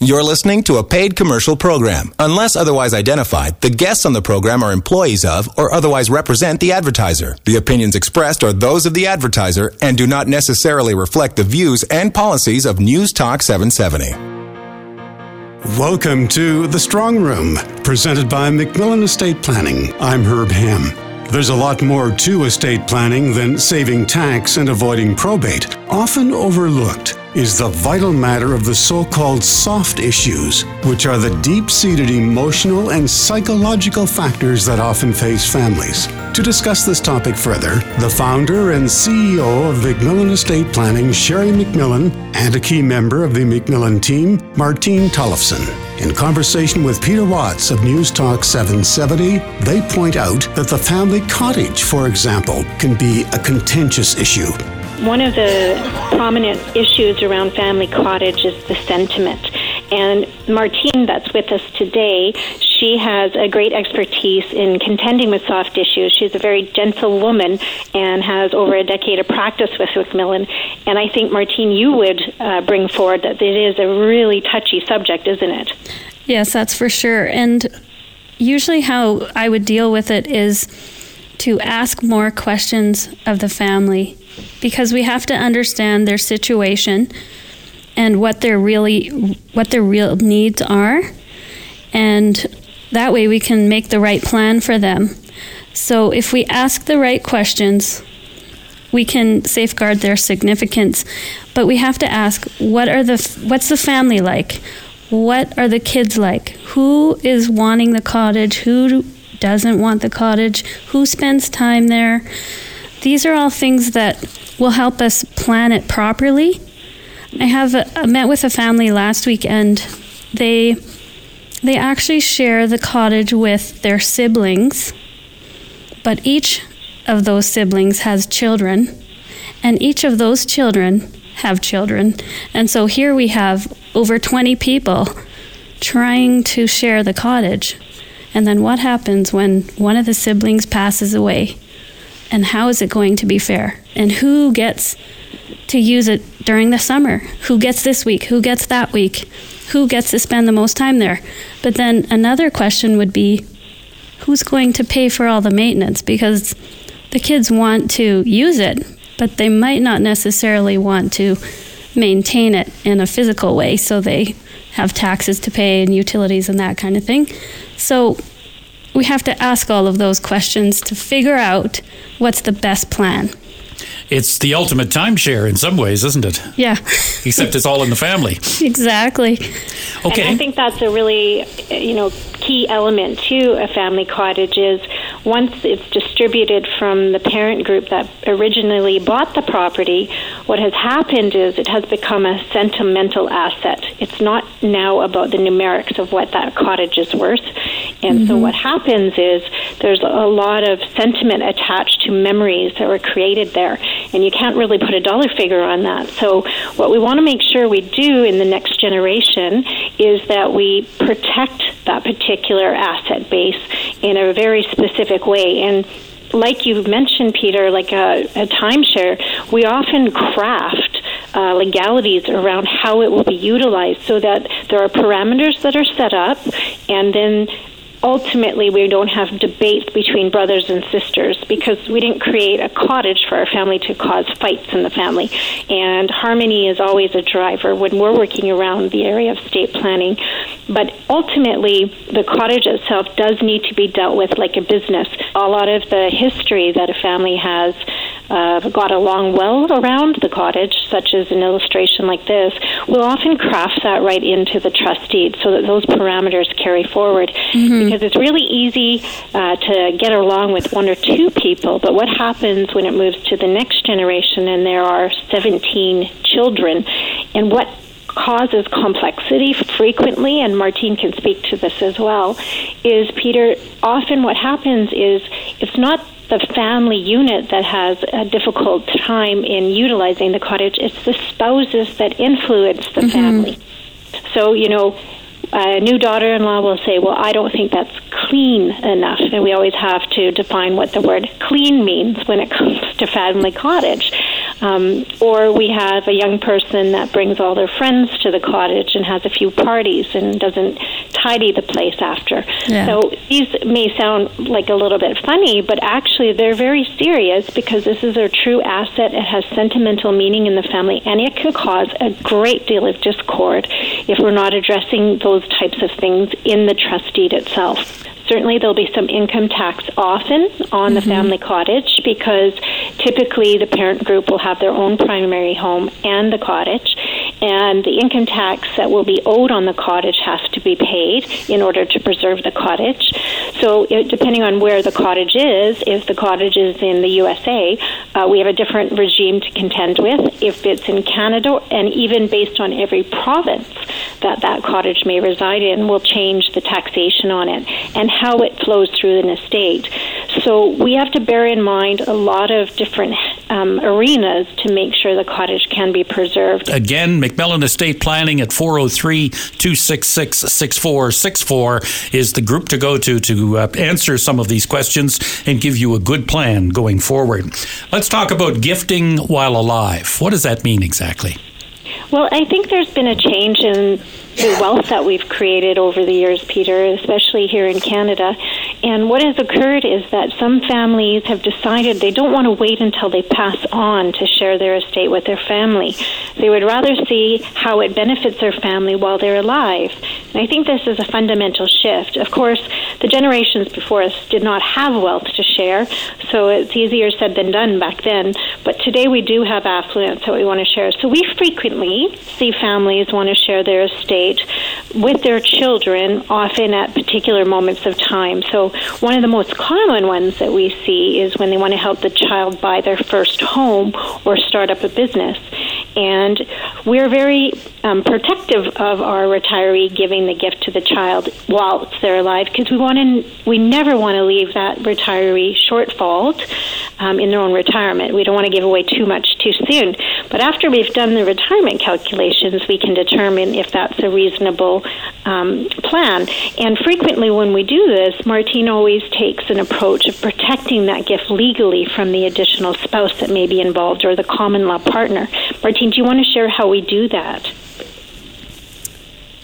You're listening to a paid commercial program. Unless otherwise identified, the guests on the program are employees of or otherwise represent the advertiser. The opinions expressed are those of the advertiser and do not necessarily reflect the views and policies of News Talk 770. Welcome to The Strongroom, presented by MacMillan Estate Planning. I'm Herb Ham. There's a lot more to estate planning than saving tax and avoiding probate. Often overlooked is the vital matter of the so called soft issues, which are the deep seated emotional and psychological factors that often face families. To discuss this topic further, the founder and CEO of MacMillan Estate Planning, Sheri MacMillan, and a key member of the MacMillan team, Martine Tollefson. In conversation with Peter Watts of News Talk 770, they point out that the family cottage, for example, can be a contentious issue. One of the prominent issues around family cottage is the sentiment. And Martine, that's with us today, she has a great expertise in contending with soft issues. She's a very gentle woman and has over a decade of practice with MacMillan. And I think, Martine, you would uh, bring forward that it is a really touchy subject, isn't it? Yes, that's for sure. And usually, how I would deal with it is to ask more questions of the family because we have to understand their situation and what their really what their real needs are. And that way we can make the right plan for them. So if we ask the right questions we can safeguard their significance. But we have to ask what are the what's the family like? What are the kids like? Who is wanting the cottage? Who doesn't want the cottage who spends time there these are all things that will help us plan it properly. I have a, met with a family last weekend. They they actually share the cottage with their siblings, but each of those siblings has children, and each of those children have children. And so here we have over 20 people trying to share the cottage. And then what happens when one of the siblings passes away? and how is it going to be fair? And who gets to use it during the summer? Who gets this week? Who gets that week? Who gets to spend the most time there? But then another question would be who's going to pay for all the maintenance? Because the kids want to use it, but they might not necessarily want to maintain it in a physical way. So they have taxes to pay and utilities and that kind of thing. So we have to ask all of those questions to figure out what's the best plan. It's the ultimate timeshare in some ways, isn't it? Yeah. Except it's all in the family. Exactly. Okay. And I think that's a really, you know, key element to a family cottage is once it's distributed from the parent group that originally bought the property, what has happened is it has become a sentimental asset. It's not now about the numerics of what that cottage is worth. And mm-hmm. so what happens is there's a lot of sentiment attached to memories that were created there. And you can't really put a dollar figure on that. So what we want to make sure we do in the next generation is that we protect that particular asset base in a very specific way. And like you mentioned, Peter, like a, a timeshare, we often craft uh, legalities around how it will be utilized so that there are parameters that are set up, and then ultimately we don't have debates between brothers and sisters because we didn't create a cottage for our family to cause fights in the family. And harmony is always a driver when we're working around the area of state planning. But ultimately, the cottage itself does need to be dealt with like a business. A lot of the history that a family has uh, got along well around the cottage, such as an illustration like this, we'll often craft that right into the trust deed so that those parameters carry forward. Mm-hmm. Because it's really easy uh, to get along with one or two people, but what happens when it moves to the next generation and there are 17 children? And what causes complexity frequently, and Martine can speak to this as well, is Peter, often what happens is it's not the family unit that has a difficult time in utilizing the cottage, it's the spouses that influence the mm-hmm. family. So, you know, a new daughter in law will say, Well, I don't think that's clean enough. And we always have to define what the word clean means when it comes to family cottage. Um, or we have a young person that brings all their friends to the cottage and has a few parties and doesn't tidy the place after. Yeah. So these may sound like a little bit funny, but actually they're very serious because this is a true asset. It has sentimental meaning in the family, and it can cause a great deal of discord if we're not addressing those types of things in the trust deed itself. Certainly, there'll be some income tax often on the family cottage because typically the parent group will have their own primary home and the cottage, and the income tax that will be owed on the cottage has to be paid in order to preserve the cottage. So, it, depending on where the cottage is, if the cottage is in the USA, uh, we have a different regime to contend with. If it's in Canada, and even based on every province that that cottage may reside in, will change the taxation on it and how it flows through an estate. So, we have to bear in mind a lot of different um, arenas to make sure the cottage can be preserved. Again, MacMillan Estate Planning at 403 266 6464 is the group to go to to uh, answer some of these questions and give you a good plan going forward. Let's talk about gifting while alive. What does that mean exactly? Well, I think there's been a change in the wealth that we've created over the years, Peter, especially here in Canada. And what has occurred is that some families have decided they don't want to wait until they pass on to share their estate with their family. They would rather see how it benefits their family while they're alive. And I think this is a fundamental shift. Of course, the generations before us did not have wealth to share, so it's easier said than done back then. But today we do have affluence that we want to share. So we frequently see families want to share their estate with their children, often at particular moments of time. So, one of the most common ones that we see is when they want to help the child buy their first home or start up a business. And we're very um, protective of our retiree giving the gift to the child whilst they're alive because we want to, we never want to leave that retiree shortfall um, in their own retirement. We don't want to give away too much too soon. But after we've done the retirement calculations, we can determine if that's a reasonable um, plan. And frequently, when we do this, Martine always takes an approach of protecting that gift legally from the additional spouse that may be involved or the common law partner. Martine, do you want to share how we do that?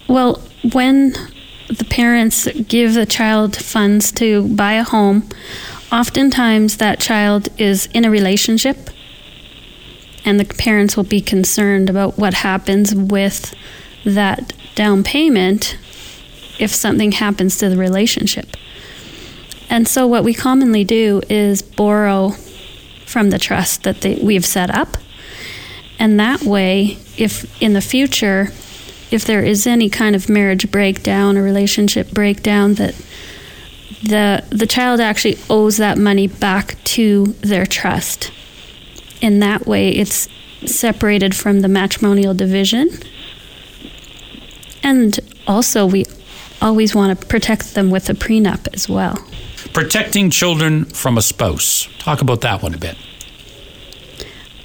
Well, when the parents give the child funds to buy a home, oftentimes that child is in a relationship and the parents will be concerned about what happens with that down payment if something happens to the relationship. And so, what we commonly do is borrow from the trust that they, we've set up. And that way, if in the future, if there is any kind of marriage breakdown or relationship breakdown, that the the child actually owes that money back to their trust. In that way, it's separated from the matrimonial division. And also, we always want to protect them with a prenup as well. Protecting children from a spouse. Talk about that one a bit.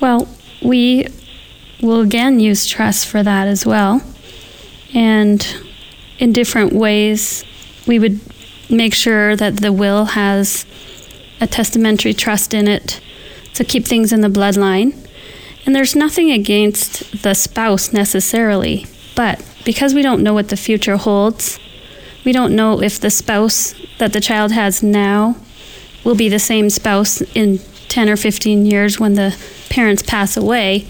Well, we will again use trust for that as well. And in different ways, we would make sure that the will has a testamentary trust in it to keep things in the bloodline. And there's nothing against the spouse necessarily, but because we don't know what the future holds, we don't know if the spouse that the child has now will be the same spouse in 10 or 15 years when the parents pass away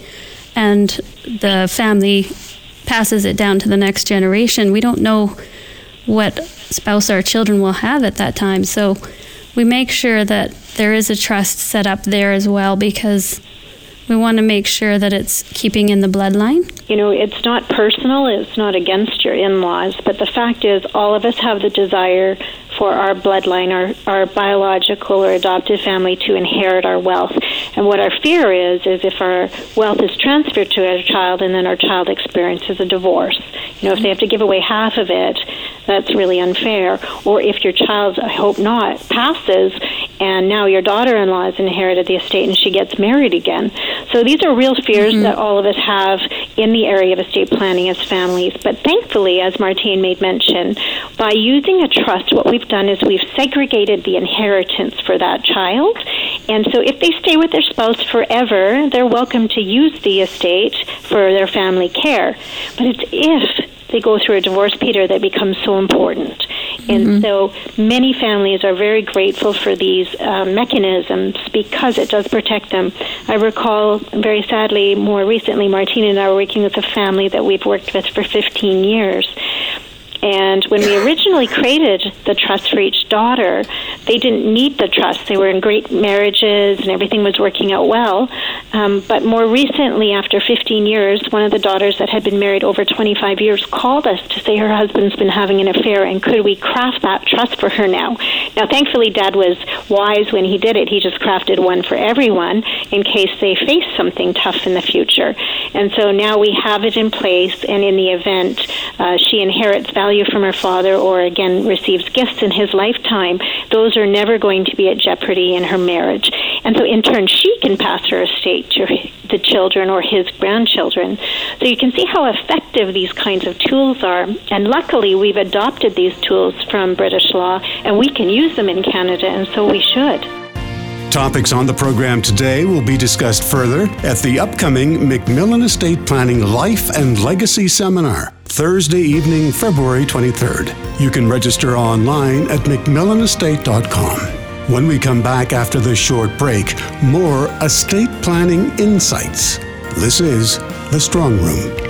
and the family passes it down to the next generation. We don't know what spouse our children will have at that time. So we make sure that there is a trust set up there as well because we want to make sure that it's keeping in the bloodline. You know, it's not personal, it's not against your in laws, but the fact is, all of us have the desire for our bloodline, our, our biological or adopted family to inherit our wealth. And what our fear is, is if our wealth is transferred to our child and then our child experiences a divorce. You know, if they have to give away half of it, that's really unfair. Or if your child, I hope not, passes and now your daughter in law has inherited the estate and she gets married again. So these are real fears mm-hmm. that all of us have in the area of estate planning as families. But thankfully, as Martine made mention, by using a trust, what we've done is we've segregated the inheritance for that child And so if they stay with their spouse forever, they're welcome to use the estate for their family care. But it's if they go through a divorce, Peter, that becomes so important. And mm-hmm. so many families are very grateful for these uh, mechanisms because it does protect them. I recall, very sadly, more recently, Martine and I were working with a family that we've worked with for 15 years. And when we originally created the trust for each daughter, they didn't need the trust. They were in great marriages and everything was working out well. Um, but more recently, after 15 years, one of the daughters that had been married over 25 years called us to say her husband's been having an affair and could we craft that trust for her now? Now, thankfully, Dad was wise when he did it. He just crafted one for everyone in case they face something tough in the future. And so now we have it in place, and in the event uh, she inherits value from her father or again receives gifts in his lifetime, those are never going to be at jeopardy in her marriage. And so in turn, she can pass her estate to the children or his grandchildren. So you can see how effective these kinds of tools are. And luckily, we've adopted these tools from British law and we can use them in Canada, and so we should. Topics on the program today will be discussed further at the upcoming MacMillan Estate Planning Life and Legacy Seminar, Thursday evening, February 23rd. You can register online at MacMillanEstate.com. When we come back after this short break, more estate planning insights. This is The Strongroom.